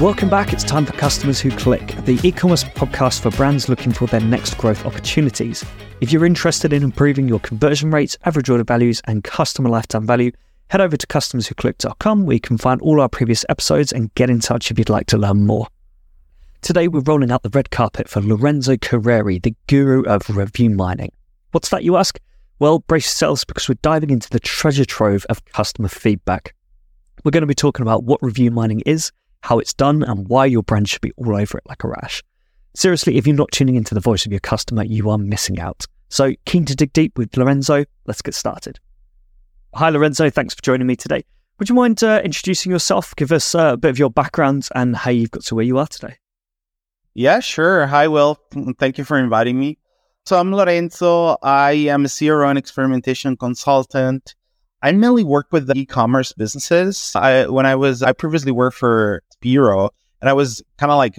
Welcome back. It's time for Customers Who Click, the e commerce podcast for brands looking for their next growth opportunities. If you're interested in improving your conversion rates, average order values, and customer lifetime value, head over to customerswhoclick.com where you can find all our previous episodes and get in touch if you'd like to learn more. Today, we're rolling out the red carpet for Lorenzo Carreri, the guru of review mining. What's that, you ask? Well, brace yourselves because we're diving into the treasure trove of customer feedback. We're going to be talking about what review mining is, how it's done, and why your brand should be all over it like a rash. Seriously, if you're not tuning into the voice of your customer, you are missing out. So, keen to dig deep with Lorenzo? Let's get started. Hi, Lorenzo. Thanks for joining me today. Would you mind uh, introducing yourself? Give us uh, a bit of your background and how you've got to where you are today. Yeah, sure. Hi, Will. Thank you for inviting me. So, I'm Lorenzo. I am a CRO and experimentation consultant. I mainly work with e-commerce businesses. I, when I was, I previously worked for Speero, and I was kind of like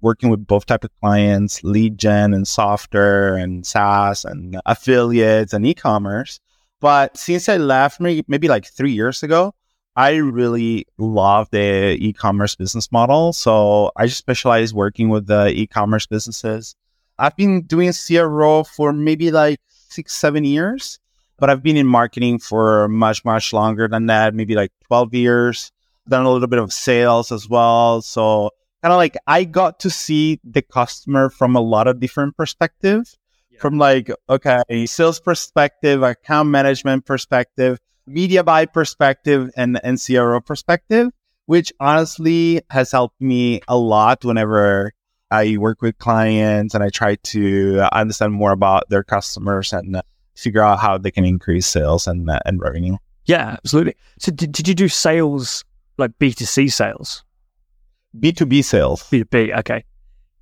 working with both type of clients, lead gen and software and SaaS and affiliates and e-commerce. But since I left maybe, maybe like three years ago, I really love the e-commerce business model. So I just specialize working with the e-commerce businesses. I've been doing CRO for maybe like six, seven years but I've been in marketing for much, much longer than that, maybe like 12 years. Done a little bit of sales as well. So kind of like I got to see the customer from a lot of different perspectives. Yeah. From like, okay, sales perspective, account management perspective, media buy perspective, and, and CRO perspective, which honestly has helped me a lot whenever I work with clients and I try to understand more about their customers and uh, figure out how they can increase sales and uh, and revenue. Yeah, absolutely. So did, did you do sales like B2C sales? B2B sales. B2B, okay.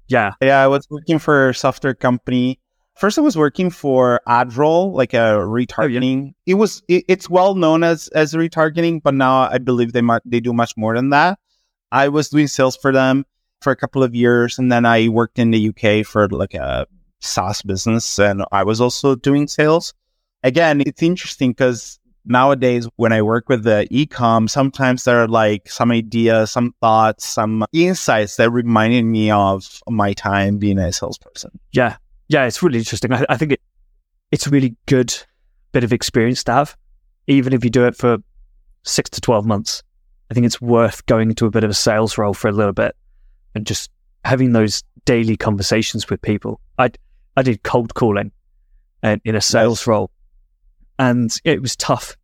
Yeah. Yeah, I was working for a software company. First I was working for AdRoll, like a retargeting. Oh, yeah. It was it, it's well known as as retargeting, but now I believe they might they do much more than that. I was doing sales for them for a couple of years and then I worked in the UK for like a SaaS business and I was also doing sales. Again, it's interesting because nowadays when I work with the ecom, sometimes there are like some ideas, some thoughts, some insights that reminded me of my time being a salesperson. Yeah. Yeah, it's really interesting. I, I think it, it's a really good bit of experience to have, even if you do it for six to 12 months. I think it's worth going into a bit of a sales role for a little bit and just having those daily conversations with people. I I did cold calling and in a sales role, and it was tough,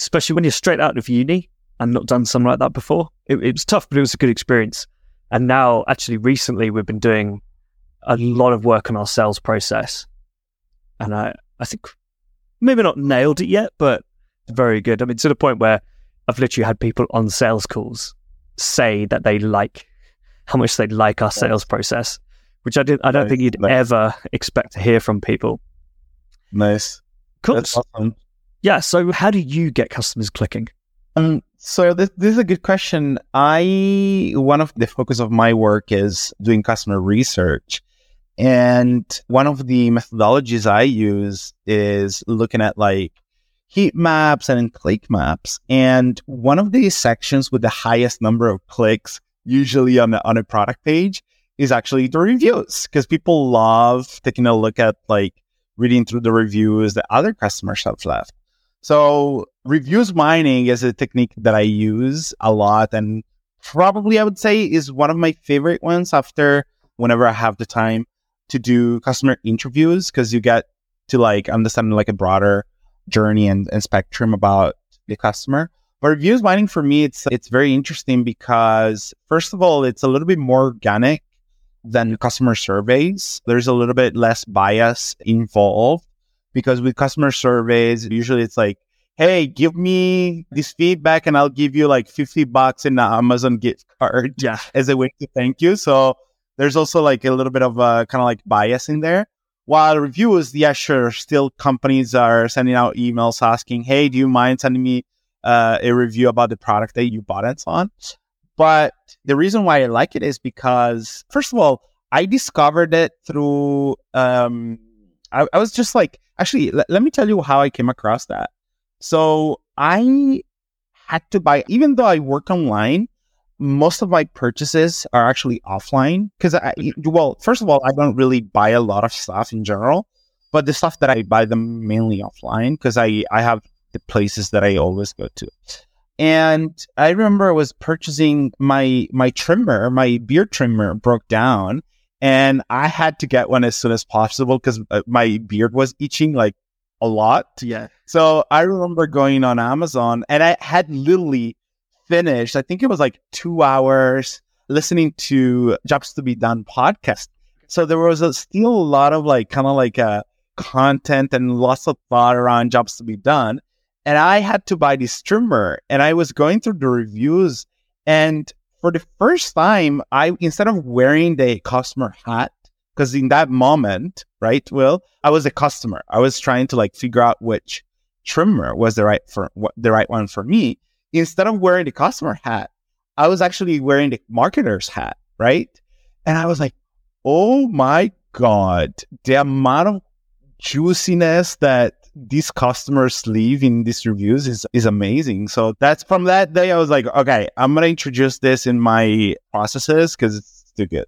especially when you're straight out of uni and not done something like that before. It, it was tough, but it was a good experience. And now, actually, recently, we've been doing a lot of work on our sales process, and I I think maybe not nailed it yet, but very good. I mean, to the point where I've literally had people on sales calls say that they like how much they like our sales process which I did. I don't nice. think you'd nice. ever expect to hear from people. Nice, cool. Awesome. Yeah. So, how do you get customers clicking? Um, so this, this is a good question. I one of the focus of my work is doing customer research, and one of the methodologies I use is looking at like heat maps and click maps. And one of the sections with the highest number of clicks, usually on a, on a product page, is actually the reviews because people love taking a look at like reading through the reviews that other customers have left. So reviews mining is a technique that I use a lot and probably I would say is one of my favorite ones after whenever I have the time to do customer interviews because you get to like understand like a broader journey and, and spectrum about the customer. But reviews mining for me, it's it's very interesting because first of all, it's a little bit more organic than customer surveys. There's a little bit less bias involved because with customer surveys, usually it's like, hey, give me this feedback and I'll give you like 50 bucks in an Amazon gift card yeah. as a way to thank you. So there's also like a little bit of a kind of like bias in there. While reviews, yeah, sure, still companies are sending out emails asking, hey, do you mind sending me uh, a review about the product that you bought and so on? But the reason why I like it is because, first of all, I discovered it through. Um, I, I was just like, actually, l- let me tell you how I came across that. So I had to buy, even though I work online, most of my purchases are actually offline because I, well, first of all, I don't really buy a lot of stuff in general, but the stuff that I buy them mainly offline because I, I have the places that I always go to. And I remember I was purchasing my, my trimmer, my beard trimmer broke down and I had to get one as soon as possible because uh, my beard was itching like a lot. Yeah. So I remember going on Amazon and I had literally finished, I think it was like two hours listening to Jobs to Be Done podcast. So there was a, still a lot of like kind of like uh, content and lots of thought around Jobs to Be Done. And I had to buy this trimmer and I was going through the reviews and for the first time, I instead of wearing the customer hat, because in that moment, right, Will, I was a customer. I was trying to like figure out which trimmer was the right for what the right one for me. Instead of wearing the customer hat, I was actually wearing the marketer's hat, right? And I was like, oh my God, the amount of juiciness that these customers leave in these reviews is, is amazing. So that's from that day, I was like, okay, I'm going to introduce this in my processes because it's too good.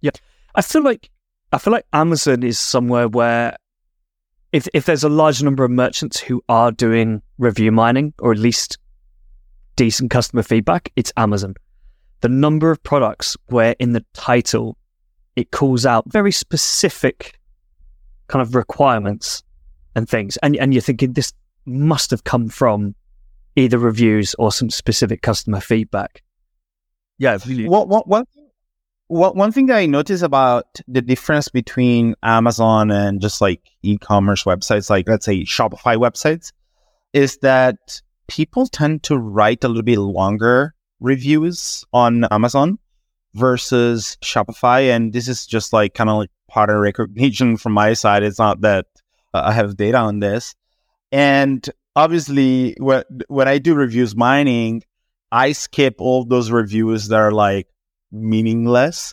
Yeah. I feel like, I feel like Amazon is somewhere where if, if there's a large number of merchants who are doing review mining or at least decent customer feedback, it's Amazon. The number of products where in the title it calls out very specific kind of requirements and things. And and you're thinking this must have come from either reviews or some specific customer feedback. Yeah, really. What what one what one thing that I notice about the difference between Amazon and just like e-commerce websites, like let's say Shopify websites, is that people tend to write a little bit longer reviews on Amazon versus Shopify. And this is just like kind of like pattern recognition from my side. It's not that Uh, I have data on this. And obviously, when, when I do reviews mining, I skip all those reviews that are like meaningless,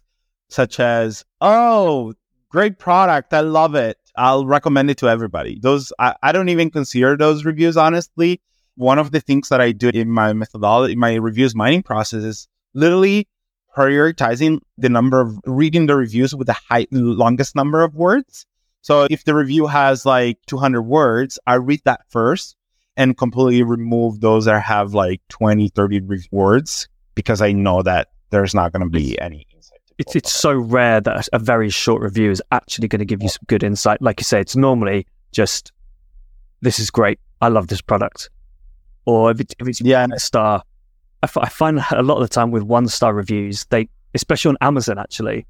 such as, oh, great product. I love it. I'll recommend it to everybody. Those, I, I don't even consider those reviews, honestly. One of the things that I do in my methodology, my reviews mining process is literally prioritizing the number of reading the reviews with the high, longest number of words so if the review has like 200 words, I read that first and completely remove those that have like 20, 30 words because I know that there's not going to be any insight. It's, it's so rare that a very short review is actually going to give you some good insight. Like you say, it's normally just, this is great. I love this product. Or if, it, if it's yeah. a star, I, f- I find a lot of the time with one star reviews, they, especially on Amazon, actually,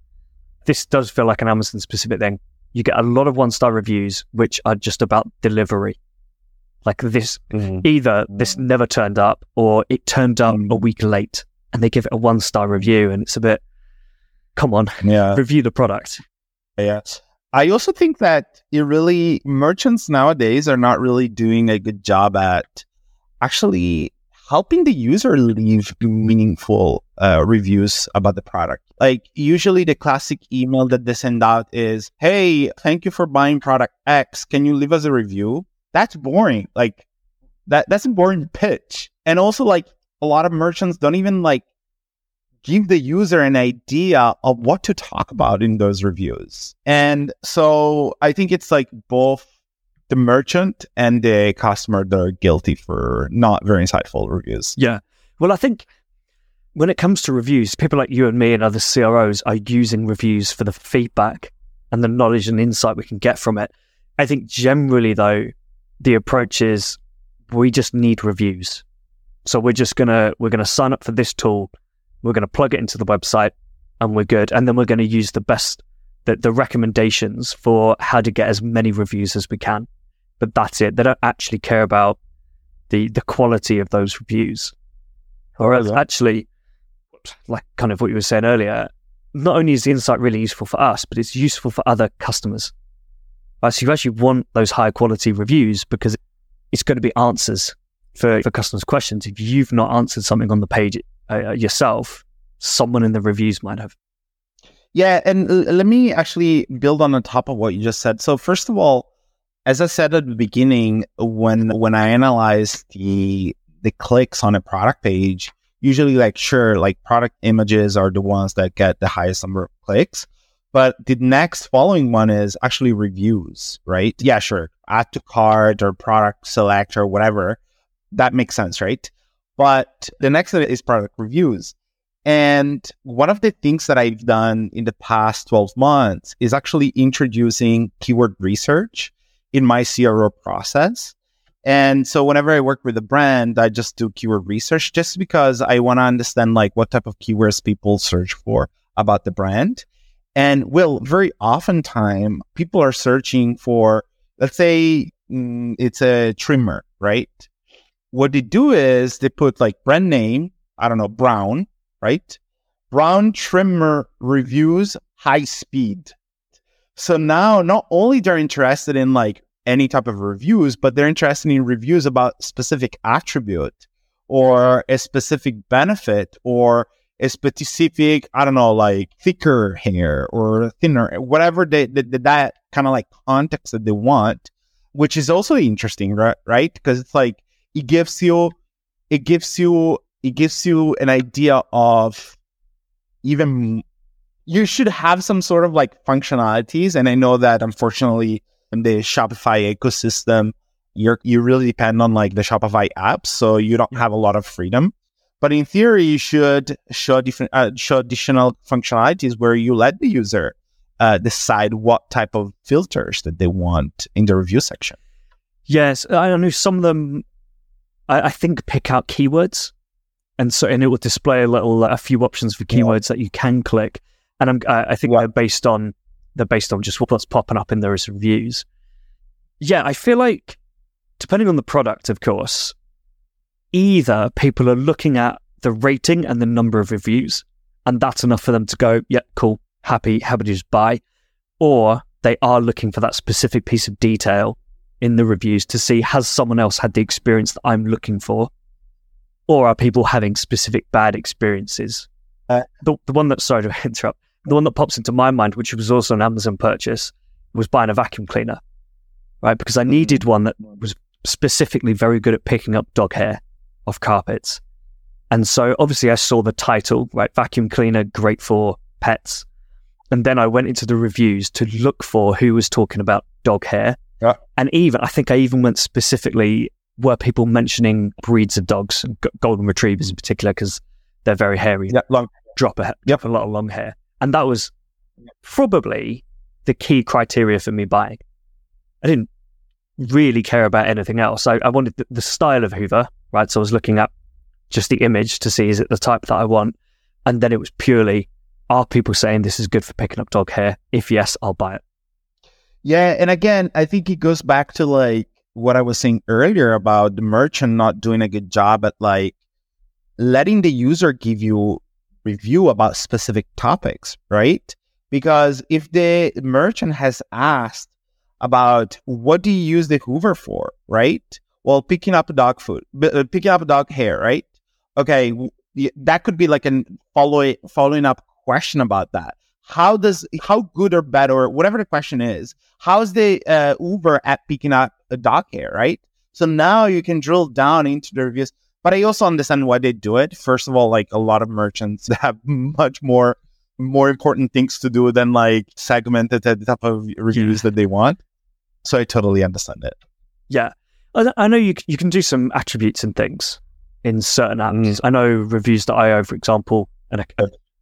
this does feel like an Amazon specific thing you get a lot of one star reviews which are just about delivery. Like this, mm. either this never turned up or it turned up mm. a week late and they give it a one star review and it's a bit, come on, yeah. review the product. Yeah. I also think that it really, merchants nowadays are not really doing a good job at actually helping the user leave meaningful uh, reviews about the product. Like usually the classic email that they send out is, Hey, thank you for buying product X. Can you leave us a review? That's boring. Like that, that's a boring pitch. And also like a lot of merchants don't even like give the user an idea of what to talk about in those reviews. And so I think it's like both the merchant and the customer that are guilty for not very insightful reviews. Yeah. Well, I think when it comes to reviews, people like you and me and other CROs are using reviews for the feedback and the knowledge and insight we can get from it. I think generally, though, the approach is we just need reviews. So we're just gonna we're gonna sign up for this tool, we're gonna plug it into the website, and we're good. And then we're gonna use the best the, the recommendations for how to get as many reviews as we can but that's it. They don't actually care about the the quality of those reviews. Or actually, like kind of what you were saying earlier, not only is the insight really useful for us, but it's useful for other customers. Right, so you actually want those high quality reviews because it's going to be answers for, for customers' questions. If you've not answered something on the page uh, yourself, someone in the reviews might have. Yeah, and uh, let me actually build on the top of what you just said. So first of all, as I said at the beginning, when when I analyze the the clicks on a product page, usually like sure, like product images are the ones that get the highest number of clicks. But the next following one is actually reviews, right? Yeah, sure. Add to cart or product select or whatever. That makes sense, right? But the next is product reviews. And one of the things that I've done in the past 12 months is actually introducing keyword research in my CRO process. And so whenever I work with a brand, I just do keyword research just because I want to understand like what type of keywords people search for about the brand. And well, very often time people are searching for, let's say mm, it's a trimmer, right? What they do is they put like brand name, I don't know, Braun, right? Braun trimmer reviews high speed. So now not only they're interested in like any type of reviews, but they're interested in reviews about specific attribute or mm-hmm. a specific benefit or a specific, I don't know, like thicker hair or thinner, whatever they, they, they that kind of like context that they want, which is also interesting, right? Right? Because it's like it gives you, it gives you, it gives you an idea of even you should have some sort of like functionalities. And I know that unfortunately in the Shopify ecosystem, you're you really depend on like the Shopify app, so you don't have a lot of freedom. But in theory, you should show different uh, show additional functionalities where you let the user uh, decide what type of filters that they want in the review section. Yes, I know some of them. I, I think pick out keywords, and so and it will display a little a few options for keywords yeah. that you can click. And I'm, I think they're based on they're based on just what's popping up in those reviews. Yeah, I feel like depending on the product, of course, either people are looking at the rating and the number of reviews, and that's enough for them to go, yeah, cool, happy, happy to just buy, or they are looking for that specific piece of detail in the reviews to see has someone else had the experience that I'm looking for, or are people having specific bad experiences? Uh, the, the one that, sorry to interrupt, the one that pops into my mind, which was also an Amazon purchase, was buying a vacuum cleaner, right? Because I needed one that was specifically very good at picking up dog hair off carpets. And so obviously I saw the title, right? Vacuum cleaner, great for pets. And then I went into the reviews to look for who was talking about dog hair. Yeah. And even, I think I even went specifically, were people mentioning breeds of dogs, golden retrievers in particular, because they're very hairy. Yeah, long. Drop a, yep. drop a lot of long hair. And that was probably the key criteria for me buying. I didn't really care about anything else. I, I wanted the, the, style of Hoover, right? So I was looking at just the image to see is it the type that I want? And then it was purely, are people saying this is good for picking up dog hair? If yes, I'll buy it. Yeah. And again, I think it goes back to like what I was saying earlier about the merchant not doing a good job at like letting the user give you review about specific topics, right? Because if the merchant has asked about what do you use the Hoover for, right? Well, picking up dog food, uh, picking up dog hair, right? Okay, that could be like a follow following up question about that. How does how good or bad or whatever the question is? How's the uh, Hoover at picking up a dog hair, right? So now you can drill down into the reviews. But I also understand why they do it. First of all, like a lot of merchants have much more more important things to do than like segmented the type of reviews yeah. that they want. So I totally understand it. Yeah. I know you you can do some attributes and things in certain apps. Mm. I know reviews.io, for example, and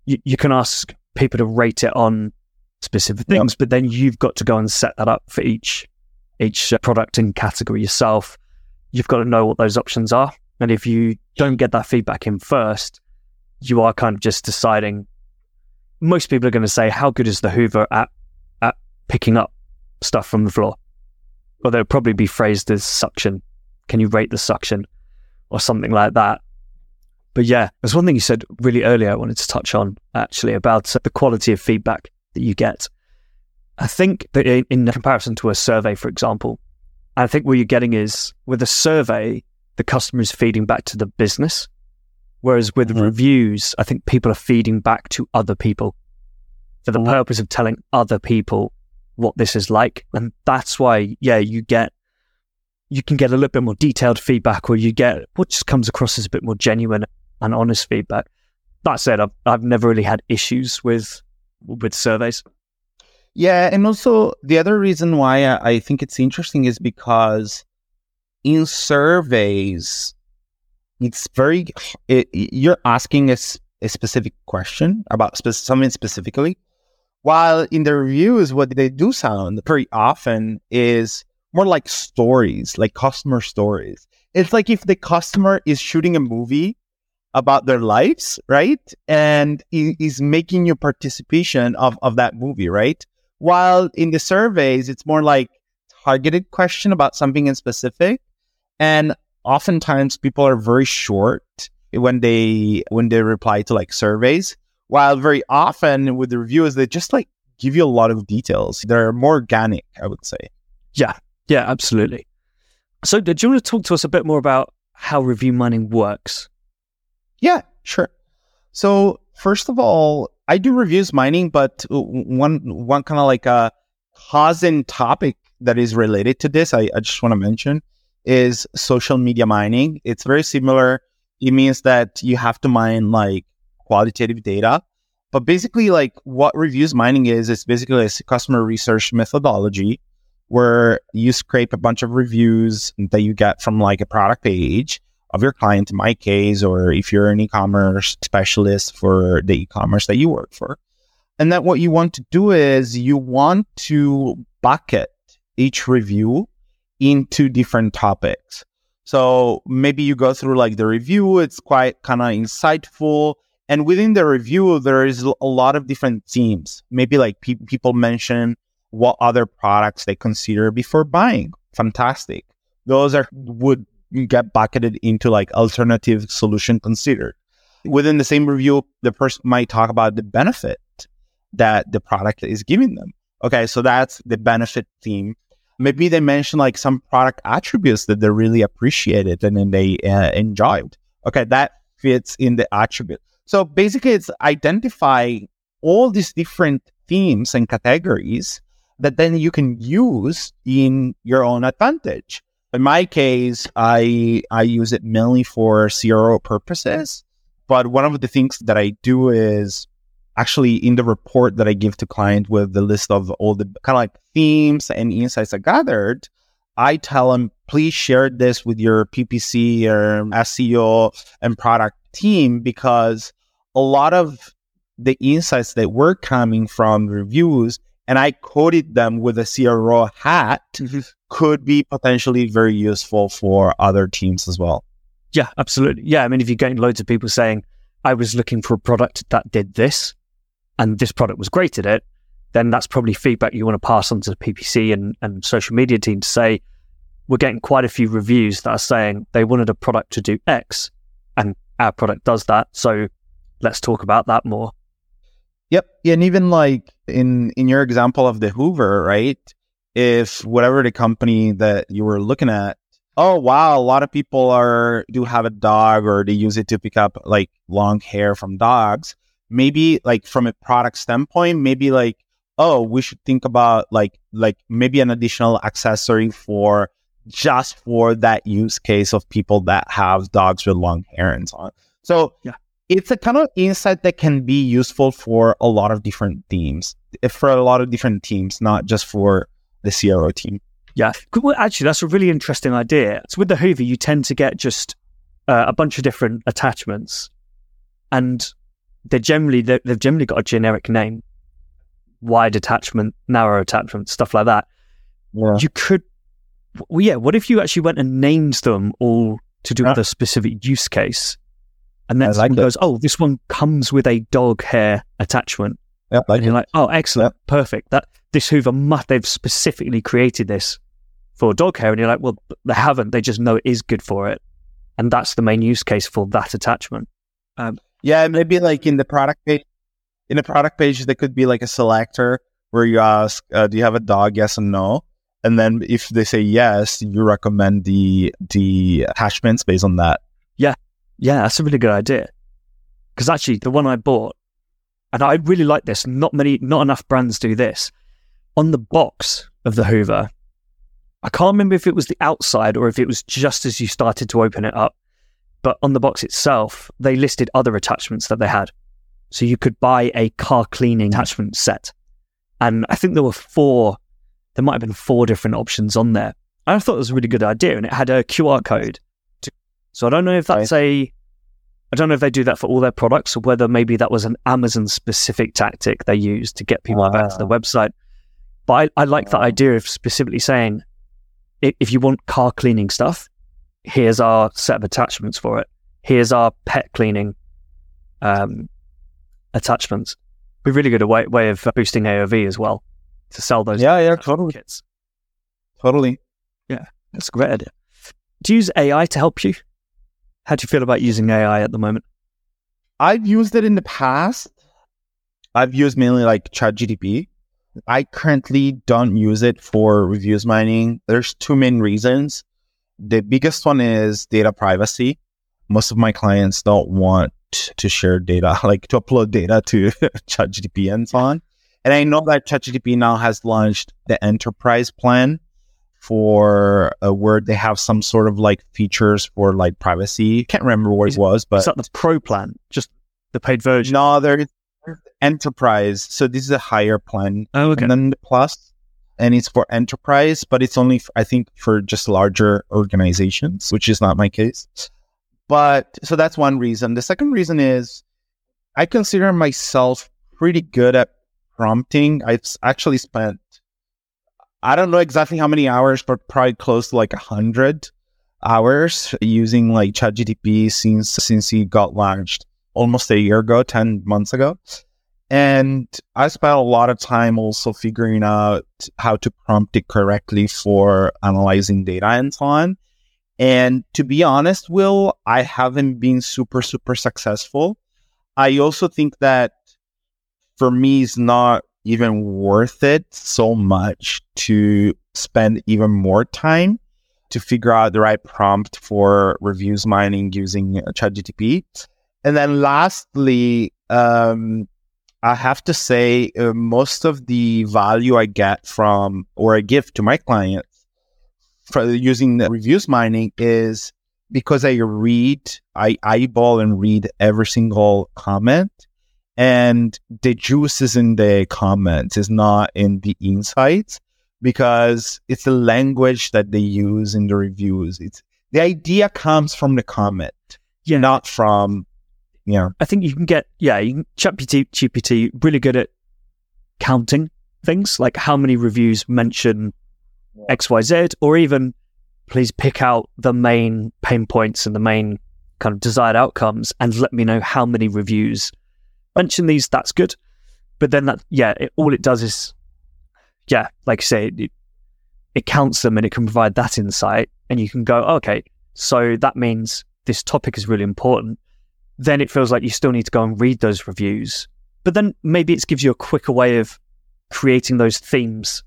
you, you can ask people to rate it on specific things, yep. but then you've got to go and set that up for each each uh, product and category yourself. You've got to know what those options are. And if you don't get that feedback in first, you are kind of just deciding. Most people are going to say, "How good is the Hoover at at picking up stuff from the floor?" Or they'll probably be phrased as suction. Can you rate the suction, or something like that? But yeah, there's one thing you said really earlier. I wanted to touch on actually about uh, the quality of feedback that you get. I think that in, in comparison to a survey, for example, I think what you're getting is with a survey, the customer is feeding back to the business. Whereas with mm-hmm. reviews, I think people are feeding back to other people for the mm-hmm. purpose of telling other people what this is like. And that's why, yeah, you get, you can get a little bit more detailed feedback or you get what just comes across as a bit more genuine. and honest feedback. That said, I've, I've never really had issues with with surveys. Yeah, and also the other reason why I, I think it's interesting is because in surveys, it's very it, you're asking a, a specific question about spe- something specifically, while in the reviews, what they do sound very often is more like stories, like customer stories. It's like if the customer is shooting a movie about their lives, right? And is making you participation of, of that movie, right? While in the surveys, it's more like targeted question about something in specific. And oftentimes people are very short when they when they reply to like surveys. While very often with the reviewers, they just like give you a lot of details. They're more organic, I would say. Yeah, yeah, absolutely. So, do you want to talk to us a bit more about how review mining works? Yeah, sure. So, first of all, I do reviews mining, but one one kind of like a cause and topic that is related to this, I, I just want to mention is social media mining. It's very similar. It means that you have to mine like qualitative data. But basically, like what reviews mining is, it's basically a customer research methodology where you scrape a bunch of reviews that you get from like a product page of your client, in my case, or if you're an e-commerce specialist for the e-commerce that you work for. And that what you want to do is you want to bucket each review into different topics. So maybe you go through like the review, it's quite kind of insightful. And within the review, there is a lot of different themes. Maybe like pe- people mention what other products they consider before buying. Fantastic. Those are would get bucketed into like alternative solution considered. Within the same review, the person might talk about the benefit that the product is giving them. Okay, so that's the benefit theme. Maybe they mention like some product attributes that they really appreciated and then they uh, enjoyed. Okay, that fits in the attribute. So basically, it's identify all these different themes and categories that then you can use in your own advantage. In my case, I I use it mainly for CRO purposes. But one of the things that I do is actually in the report that I give to client with the list of all the kind of like themes and insights I gathered, I tell them, please share this with your PPC or SEO and product team because a lot of the insights that were coming from reviews and I coded them with a CRO hat mm-hmm. could be potentially very useful for other teams as well. Yeah, absolutely. Yeah, I mean, if you're getting loads of people saying, I was looking for a product that did this, and this product was great at it, then that's probably feedback you want to pass on to the PPC and, and social media team to say, we're getting quite a few reviews that are saying they wanted a product to do X, and our product does that. So let's talk about that more. Yep. Yeah, And even like in in your example of the Hoover, right? If whatever the company that you were looking at, oh wow, a lot of people are do have a dog or they use it to pick up like long hair from dogs. Maybe like from a product standpoint, maybe like, oh, we should think about like like maybe an additional accessory for just for that use case of people that have dogs with long hair and so on. So yeah it's a kind of insight that can be useful for a lot of different teams, for a lot of different teams, not just for the CRO team. Yeah, well, actually, that's a really interesting idea. So with the Hoover, you tend to get just uh, a bunch of different attachments, and they're generally they have generally got a generic name, wide attachment, narrow attachment, stuff like that. Yeah. You could, well, yeah. What if you actually went and named them all to do yeah. with a specific use case? And then like goes, oh, this one comes with a dog hair attachment. Yeah, like and you're like, oh, excellent, yeah. perfect. That this Hoover must they've specifically created this for dog hair, and you're like, well, they haven't. They just know it is good for it, and that's the main use case for that attachment. Um, yeah, maybe like in the product page, in the product page, there could be like a selector where you ask, uh, do you have a dog? Yes and no. And then if they say yes, you recommend the the attachments based on that. Yeah, yeah, that's a really good idea. Because actually, the one I bought, and I really like this. Not many, not enough brands do this. On the box of the Hoover, I can't remember if it was the outside or if it was just as you started to open it up. But on the box itself, they listed other attachments that they had. So you could buy a car cleaning attachment set. And I think there were four, there might have been four different options on there. I thought it was a really good idea and it had a QR code. To, so I don't know if that's a, I don't know if they do that for all their products or whether maybe that was an Amazon specific tactic they used to get people back to the website. But I, I like the idea of specifically saying, if you want car cleaning stuff, here's our set of attachments for it. Here's our pet cleaning um, attachments. Be really good a way, way of boosting AOV as well to sell those. Yeah, yeah, totally. Kits. Totally. Yeah, that's a great idea. Do you use AI to help you? How do you feel about using AI at the moment? I've used it in the past. I've used mainly like ChatGPT. I currently don't use it for reviews mining. There's two main reasons. The biggest one is data privacy. Most of my clients don't want to share data, like to upload data to ChatGPT and so on. And I know that ChatGPT now has launched the enterprise plan for a where they have some sort of like features for like privacy. Can't remember what is, it was, but is that the pro plan? Just the paid version? No, there's enterprise. So this is a higher plan. Oh, okay. And then the plus and it's for enterprise, but it's only, I think, for just larger organizations, which is not my case. But so that's one reason. The second reason is I consider myself pretty good at prompting. I've actually spent, I don't know exactly how many hours, but probably close to like a hundred hours using like ChatGPT since since he got launched almost a year ago, ten months ago. And I spent a lot of time also figuring out how to prompt it correctly for analyzing data and so on. And to be honest, Will, I haven't been super, super successful. I also think that for me, it's not even worth it so much to spend even more time to figure out the right prompt for reviews mining using ChatGPT. And then lastly, um, I have to say, uh, most of the value I get from or I give to my clients for using the reviews mining is because I read, I eyeball and read every single comment. And the juice is in the comments, is not in the insights because it's the language that they use in the reviews. It's the idea comes from the comment, yeah. not from yeah. I think you can get, yeah, you can ChatGPT GPT really good at counting things like how many reviews mention XYZ or even please pick out the main pain points and the main kind of desired outcomes and let me know how many reviews mention these. That's good. But then that, yeah, it, all it does is, yeah, like I say, it, it counts them and it can provide that insight. And you can go, okay, so that means this topic is really important then it feels like you still need to go and read those reviews. But then maybe it gives you a quicker way of creating those themes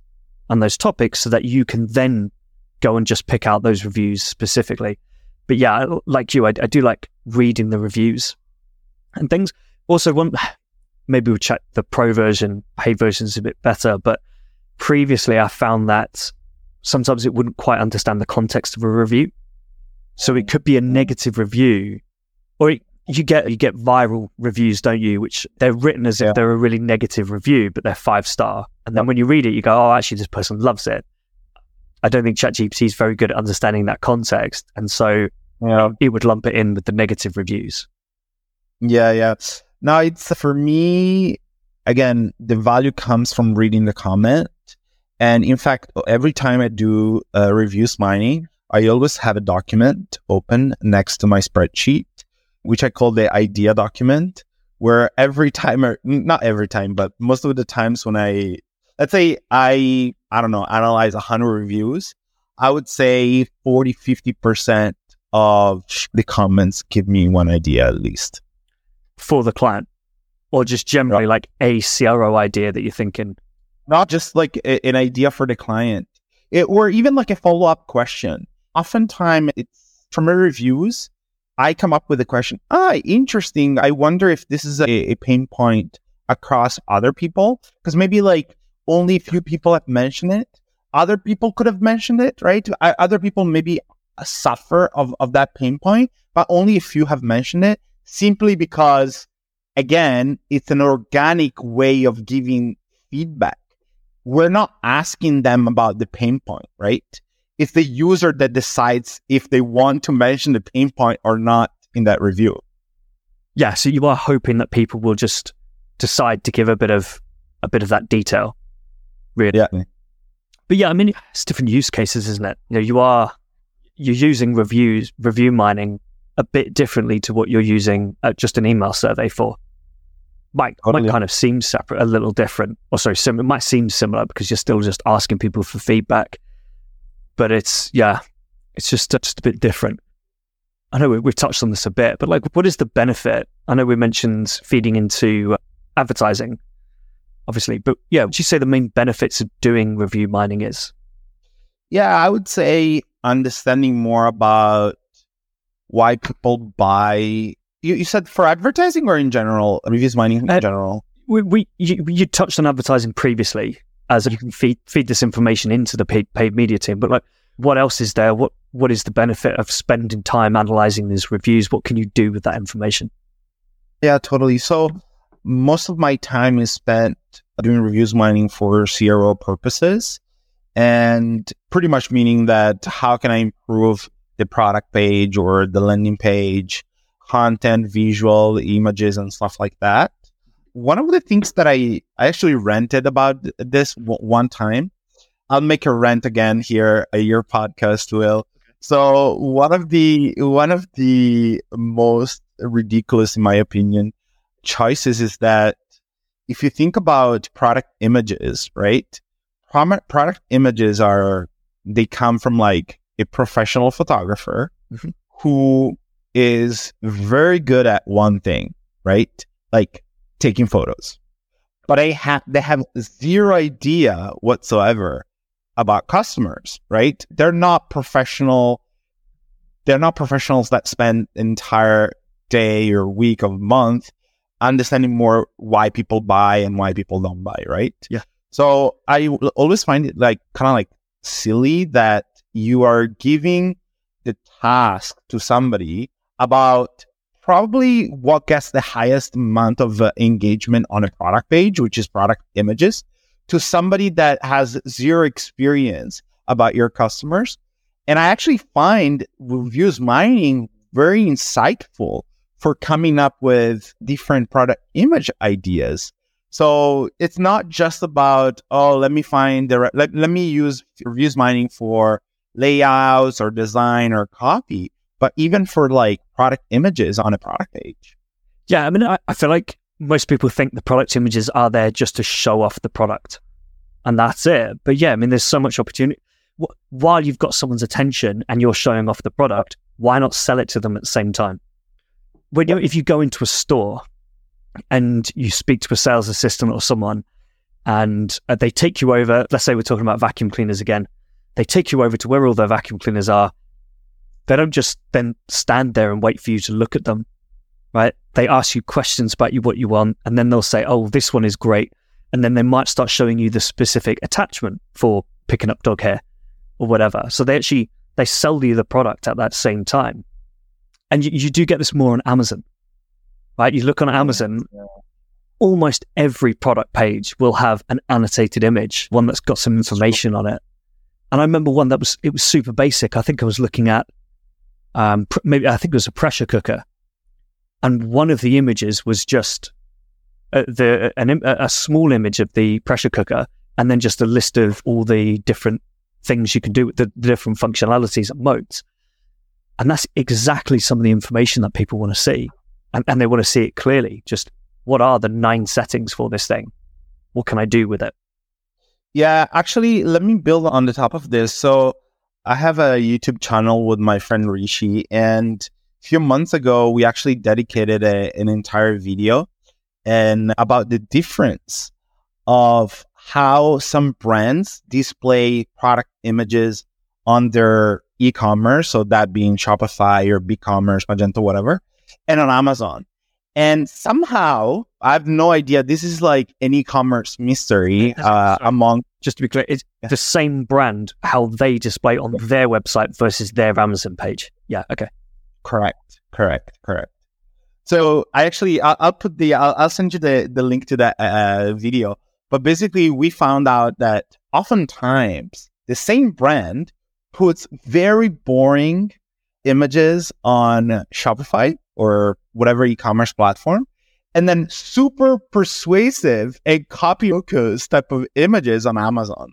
and those topics so that you can then go and just pick out those reviews specifically. But yeah, like you, I, I do like reading the reviews and things. Also, one maybe we'll check the pro version, paid version is a bit better. But previously, I found that sometimes it wouldn't quite understand the context of a review. So it mm. could be a mm. negative review, or it you get you get viral reviews, don't you? Which they're written as yeah. if they're a really negative review, but they're five star. And then when you read it, you go, "Oh, actually, this person loves it." I don't think ChatGPT is very good at understanding that context, and so yeah. it would lump it in with the negative reviews. Yeah, yeah. Now it's for me. Again, the value comes from reading the comment, and in fact, every time I do uh, reviews mining, I always have a document open next to my spreadsheet which I call the idea document, where every time, or not every time, but most of the times when I, let's say I, I don't know, analyze 100 reviews, I would say 40, 50% of the comments give me one idea at least. For the client, or just generally like a CRO idea that you're thinking? Not just like a, an idea for the client, it, or even like a follow up question. Oftentimes, it's from reviews, I come up with a question. Ah, interesting. I wonder if this is a, a pain point across other people because maybe like only a few people have mentioned it. Other people could have mentioned it, right? I, other people maybe suffer of, of that pain point, but only a few have mentioned it simply because, again, it's an organic way of giving feedback. We're not asking them about the pain point, right? It's the user that decides if they want to mention the pain point or not in that review. Yeah, so you are hoping that people will just decide to give a bit of a bit of that detail. Really. Yeah. But yeah, I mean it's different use cases, isn't it? You know, you are you're using reviews review mining a bit differently to what you're using uh, just an email survey for. Might Totally. might kind of seem separate, a little different, or sorry, sim- it might seem similar because you're still just asking people for feedback. But it's yeah, it's just just a bit different. I know we, we've touched on this a bit, but like, what is the benefit? I know we mentioned feeding into advertising, obviously, but yeah, would you say the main benefits of doing review mining is? Yeah, I would say understanding more about why people buy. You, you said for advertising or in general, reviews mining in Uh, general? We, we you, you touched on advertising previously, as you can feed feed this information into the paid, paid media team. But like, what else is there? What what is the benefit of spending time analyzing these reviews? What can you do with that information? Yeah, totally. So most of my time is spent doing reviews mining for CRO purposes. And pretty much meaning that how can I improve the product page or the landing page, content, visual, images, and stuff like that. One of the things that I, I actually rented about this w- one time, I'll make a rant again here, a your podcast will. So one of the one of the most ridiculous, in my opinion, choices is that if you think about product images, right? Prom- product images are they come from like a professional photographer Mhm. who is very good at one thing, right? Like taking photos. But they have they have zero idea whatsoever about customers, right? They're not professional. They're not professionals that spend entire day or week or month understanding more why people buy and why people don't buy, right? Yeah. So I always find it like kind of like silly that you are giving the task to somebody about probably what gets the highest amount of uh, engagement on a product page, which is product images, to somebody that has zero experience about your customers. And I actually find reviews mining very insightful for coming up with different product image ideas. So it's not just about, oh, let me find the, re- let, let me use reviews mining for layouts or design or copy, but even for like product images on a product page. Yeah, I mean, I, I feel like most people think the product images are there just to show off the product, and that's it. But yeah, I mean, there's so much opportunity. While you've got someone's attention and you're showing off the product, why not sell it to them at the same time? When you, if you go into a store and you speak to a sales assistant or someone, and uh, they take you over, let's say we're talking about vacuum cleaners again, they take you over to where all their vacuum cleaners are. They don't just then stand there and wait for you to look at them right? They ask you questions about you, what you want, and then they'll say, "Oh, this one is great," and then they might start showing you the specific attachment for picking up dog hair or whatever. So they actually they sell you the product at that same time, and you, you do get this more on Amazon, right? You look on Amazon, almost every product page will have an annotated image, one that's got some information on it. And I remember one that was it was super basic. I think I was looking at um, pr- maybe I think it was a pressure cooker, and one of the images was just uh, the an, a small image of the pressure cooker, and then just a list of all the different things you can do with the, the different functionalities and modes. And that's exactly some of the information that people want to see, and, and they want to see it clearly. Just what are the nine settings for this thing? What can I do with it? Yeah, actually, let me build on the top of this. So, I have a YouTube channel with my friend Rishi, and a few months ago, we actually dedicated a, an entire video and about the difference of how some brands display product images on their e-commerce, so that being Shopify or BigCommerce, Magento, whatever, and on Amazon. And somehow, I have no idea. This is like an e-commerce mystery uh, among. Just to be clear, it's the same brand, how they display on their website versus their Amazon page. Yeah, okay. Correct, correct, correct. So I actually, I'll, I'll put the, I'll, I'll, send you the, the link to that uh, video. But basically, we found out that oftentimes the same brand puts very boring images on Shopify or whatever e-commerce platform and then super persuasive and copy type of images on Amazon.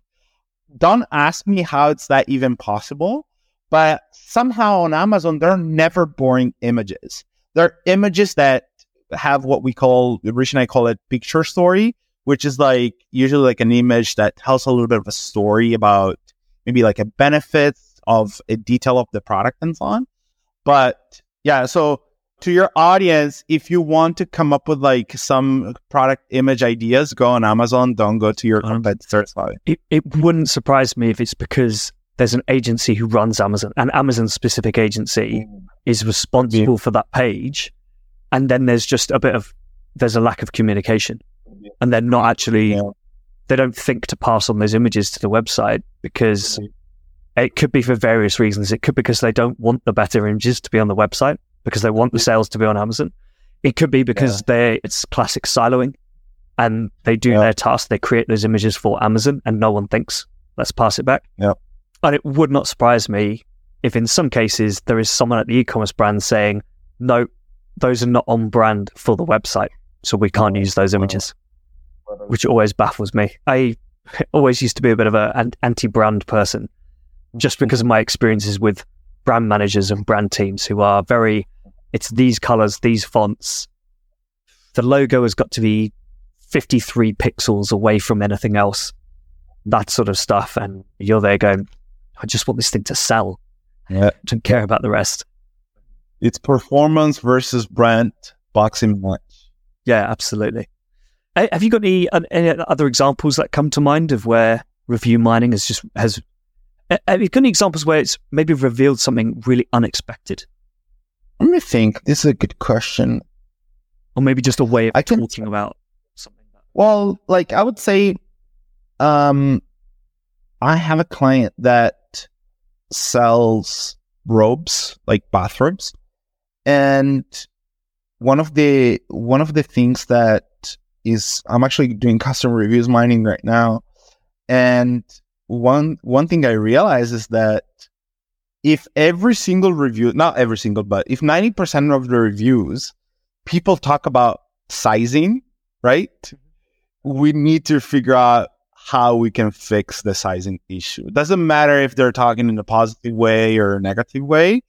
Don't ask me how it's that even possible, but somehow on Amazon, they're never boring images. They're images that have what we call, Rich and I call it picture story, which is like usually like an image that tells a little bit of a story about maybe like a benefit of a detail of the product and so on. But yeah, so to your audience, if you want to come up with like some product image ideas, go on Amazon. Don't go to your um, competitors. It, it wouldn't surprise me if it's because there's an agency who runs Amazon, an Amazon specific agency mm. is responsible yeah. for that page. And then there's just a bit of, there's a lack of communication. And they're not actually, yeah. they don't think to pass on those images to the website because it could be for various reasons. It could be because they don't want the better images to be on the website because they want the sales to be on Amazon. It could be because yeah. they it's classic siloing and they do yeah. their task. They create those images for Amazon and no one thinks, let's pass it back. Yeah. And it would not surprise me if in some cases there is someone at the e-commerce brand saying, no, those are not on brand for the website. So we can't use those images, which always baffles me. I always used to be a bit of an anti-brand person just hmm. because of my experiences with brand managers and brand teams who are very, it's these colors, these fonts. The logo has got to be 53 pixels away from anything else, that sort of stuff. And you're there going, I just want this thing to sell. Yeah. Don't care about the rest. It's performance versus brand boxing match. Yeah, absolutely. Have you got any, any other examples that come to mind of where review mining has just has have you got any examples where it's maybe revealed something really unexpected? Let me think. This is a good question. Or maybe just a way of I can, talking about something. Well, like I would say, um, I have a client that sells robes, like bathrobes, and one of the one of the things that is I'm actually doing customer reviews mining right now, and one one thing I realize is that if every single review, not every single, but if 90% of the reviews, people talk about sizing, right? Mm-hmm. We need to figure out how we can fix the sizing issue. It doesn't matter if they're talking in a positive way or a negative way.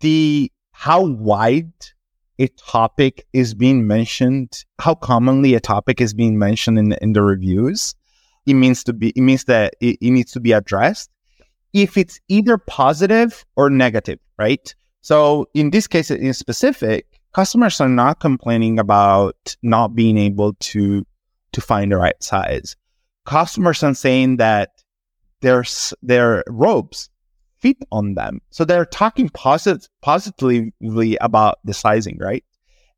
The how wide a topic is being mentioned, how commonly a topic is being mentioned in, in the reviews it means to be it means that it, it needs to be addressed if it's either positive or negative right? So in this case in specific customers are not complaining about not being able to to find the right size. Customers are saying that their their robes fit on them. So they're talking posit- positively about the sizing right?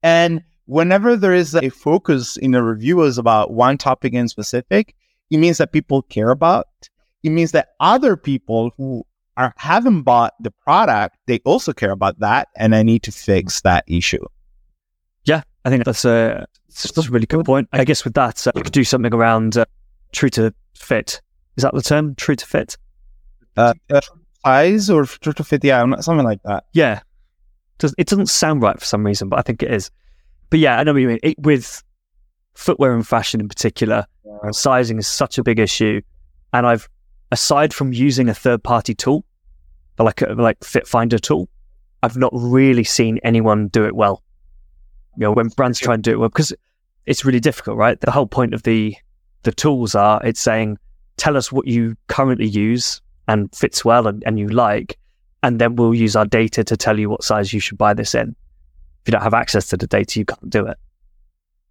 And whenever there is a focus in the reviewers about one topic in specific it means that people care about. It means that other people who are haven't bought the product, they also care about that, and I need to fix that issue. Yeah, I think that's a that's a really good point. I guess with that, uh, you could do something around uh, true to fit. Is that the term? True to fit. Uh, uh size or true to fit? Yeah, something like that. Yeah, it doesn't sound right for some reason, but I think it is. But yeah, I know what you mean. It, with footwear and fashion in particular, yeah. sizing is such a big issue. And I've, aside from using a third party tool, like a, like Fit Finder tool, I've not really seen anyone do it well. You know, when brands try and do it well, because it's really difficult, right? The whole point of the the tools are it's saying, tell us what you currently use and fits well and, and you like, and then we'll use our data to tell you what size you should buy this in. If you don't have access to the data, you can't do it.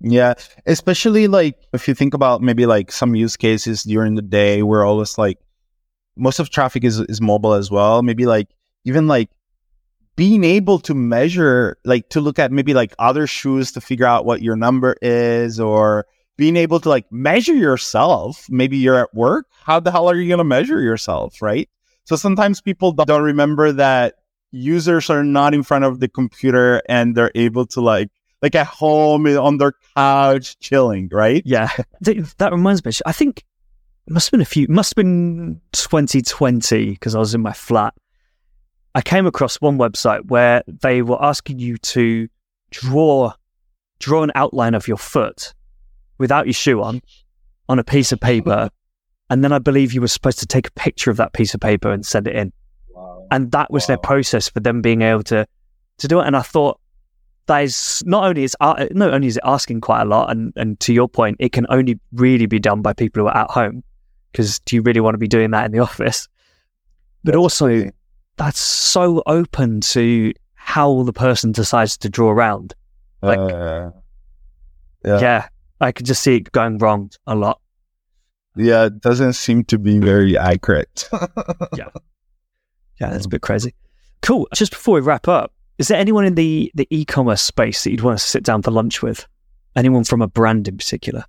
Yeah, especially like if you think about maybe like some use cases during the day where always like most of traffic is is mobile as well. Maybe like even like being able to measure, like to look at maybe like other shoes to figure out what your number is, or being able to like measure yourself. Maybe you're at work. How the hell are you going to measure yourself? Right. So sometimes people don't remember that users are not in front of the computer and they're able to like like at home on their couch chilling, right? Yeah. that reminds me. I think it must have been a few, must have been 2020 because I was in my flat. I came across one website where they were asking you to draw draw an outline of your foot without your shoe on on a piece of paper. And then I believe you were supposed to take a picture of that piece of paper and send it in. Wow. And that was wow. their process for them being able to to do it. And I thought, that is not only is uh, not only is it asking quite a lot, and and to your point, it can only really be done by people who are at home. Because do you really want to be doing that in the office? But also, that's so open to how the person decides to draw around. Like, uh, yeah. yeah, I could just see it going wrong a lot. Yeah, it doesn't seem to be very accurate. yeah, yeah, that's a bit crazy. Cool. Just before we wrap up, is there anyone in the, the e-commerce space that you'd want to sit down for lunch with? Anyone from a brand in particular?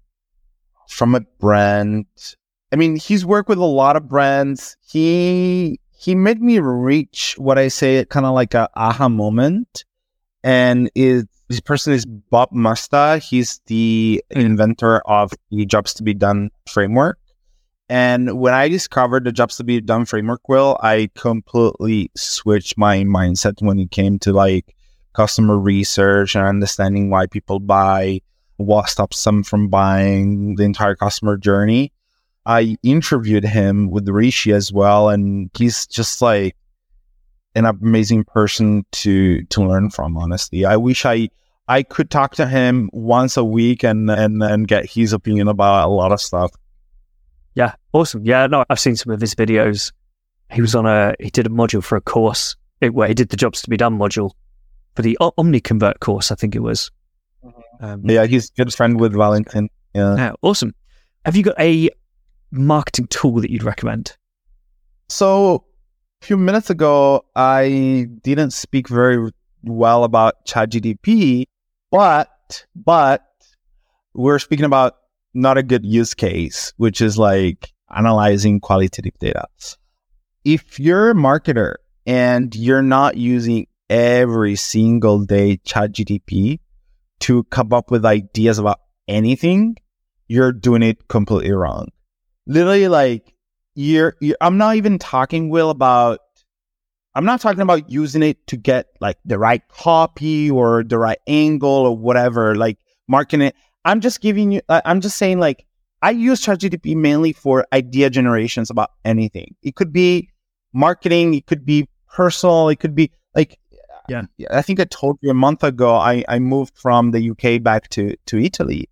From a brand. I mean, he's worked with a lot of brands. He he made me reach what I say kind of like a aha moment. And is this person is Bob Moesta. He's the hmm. inventor of the Jobs to be Done framework. And when I discovered the jobs to be done framework will, I completely switched my mindset when it came to like customer research and understanding why people buy, what stops them from buying, the entire customer journey. I interviewed him with Rishi as well, and he's just like an amazing person to to learn from. Honestly, I wish I I could talk to him once a week and and and get his opinion about a lot of stuff. Yeah, awesome. Yeah, no, I've seen some of his videos. He was on a, he did a module for a course where he did the jobs to be done module for the OmniConvert course, I think it was. Mm-hmm. Um, yeah, he's good friend with Valentin. Yeah. yeah, awesome. Have you got a marketing tool that you'd recommend? So, a few minutes ago, I didn't speak very well about ChatGPT, but but we're speaking about not a good use case, which is like analyzing qualitative data. If you're a marketer and you're not using every single day ChatGPT to come up with ideas about anything, you're doing it completely wrong. Literally, like you're, you're I'm not even talking, Will, about I'm not talking about using it to get like the right copy or the right angle or whatever, like marketing it. I'm just giving you, I'm just saying like, I use ChatGPT mainly for idea generations about anything. It could be marketing, it could be personal, it could be like, yeah. I think I told you a month ago, I, I moved from the UK back to, to Italy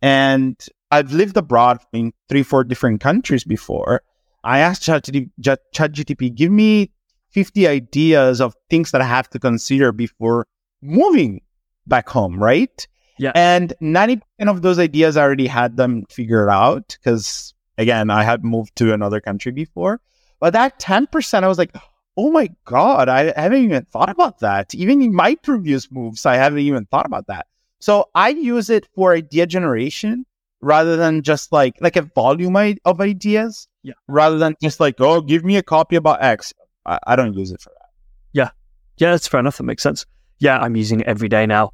and I've lived abroad in three, four different countries before. I asked ChatGPT, ChatGPT, give me 50 ideas of things that I have to consider before moving back home, right? Yeah. And 90% of those ideas I already had them figured out because, again, I had moved to another country before. But that 10%, I was like, oh my God, I haven't even thought about that. Even in my previous moves, I haven't even thought about that. So I use it for idea generation rather than just like like a volume of ideas. Yeah. Rather than just like, oh, give me a copy about X. I, I don't use it for that. Yeah. Yeah, that's fair enough. That makes sense. Yeah, I'm using it every day now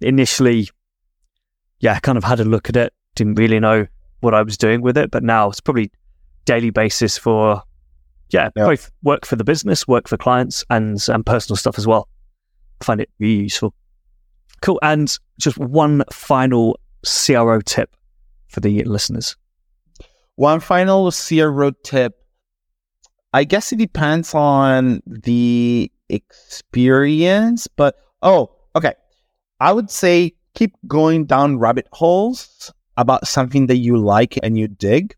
initially, yeah, I kind of had a look at it, didn't really know what I was doing with it, but now it's probably daily basis for, yeah, yeah. both work for the business, work for clients, and and personal stuff as well. I find it really useful. Cool. And just one final CRO tip for the listeners. One final CRO tip. I guess it depends on the experience, but oh, okay. I would say keep going down rabbit holes about something that you like and you dig.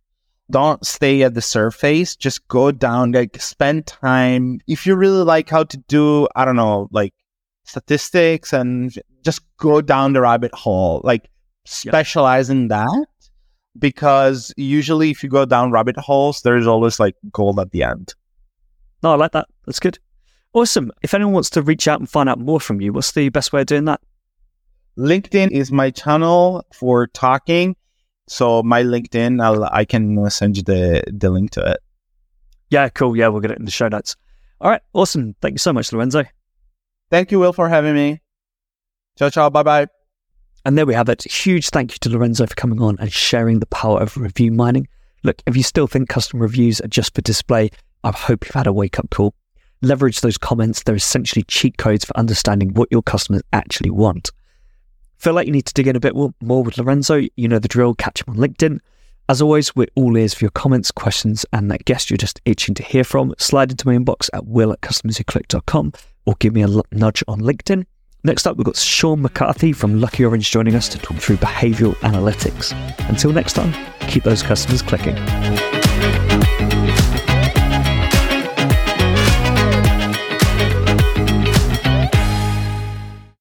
Don't stay at the surface. Just go down, like spend time. If you really like how to do, I don't know, like statistics and just go down the rabbit hole, like specialize in that. Because usually if you go down rabbit holes, there's always like gold at the end. No, I like that. That's good. Awesome. If anyone wants to reach out and find out more from you, what's the best way of doing that? LinkedIn is my channel for talking. So my LinkedIn, I'll, I can uh, send you the, the link to it. Yeah, cool. Yeah, we'll get it in the show notes. All right. Awesome. Thank you so much, Lorenzo. Thank you, Will, for having me. Ciao, ciao. Bye bye. And there we have it. Huge thank you to Lorenzo for coming on and sharing the power of review mining. Look, if you still think custom reviews are just for display, I hope you've had a wake up call. Leverage those comments. They're essentially cheat codes for understanding what your customers actually want. Feel like you need to dig in a bit more with Lorenzo? You know the drill. Catch him on LinkedIn. As always, we're all ears for your comments, questions, and that guest you're just itching to hear from. Slide into my inbox at will at customerswhoclick.com or give me a nudge on LinkedIn. Next up, we've got Sean McCarthy from Lucky Orange joining us to talk through behavioral analytics. Until next time, keep those customers clicking.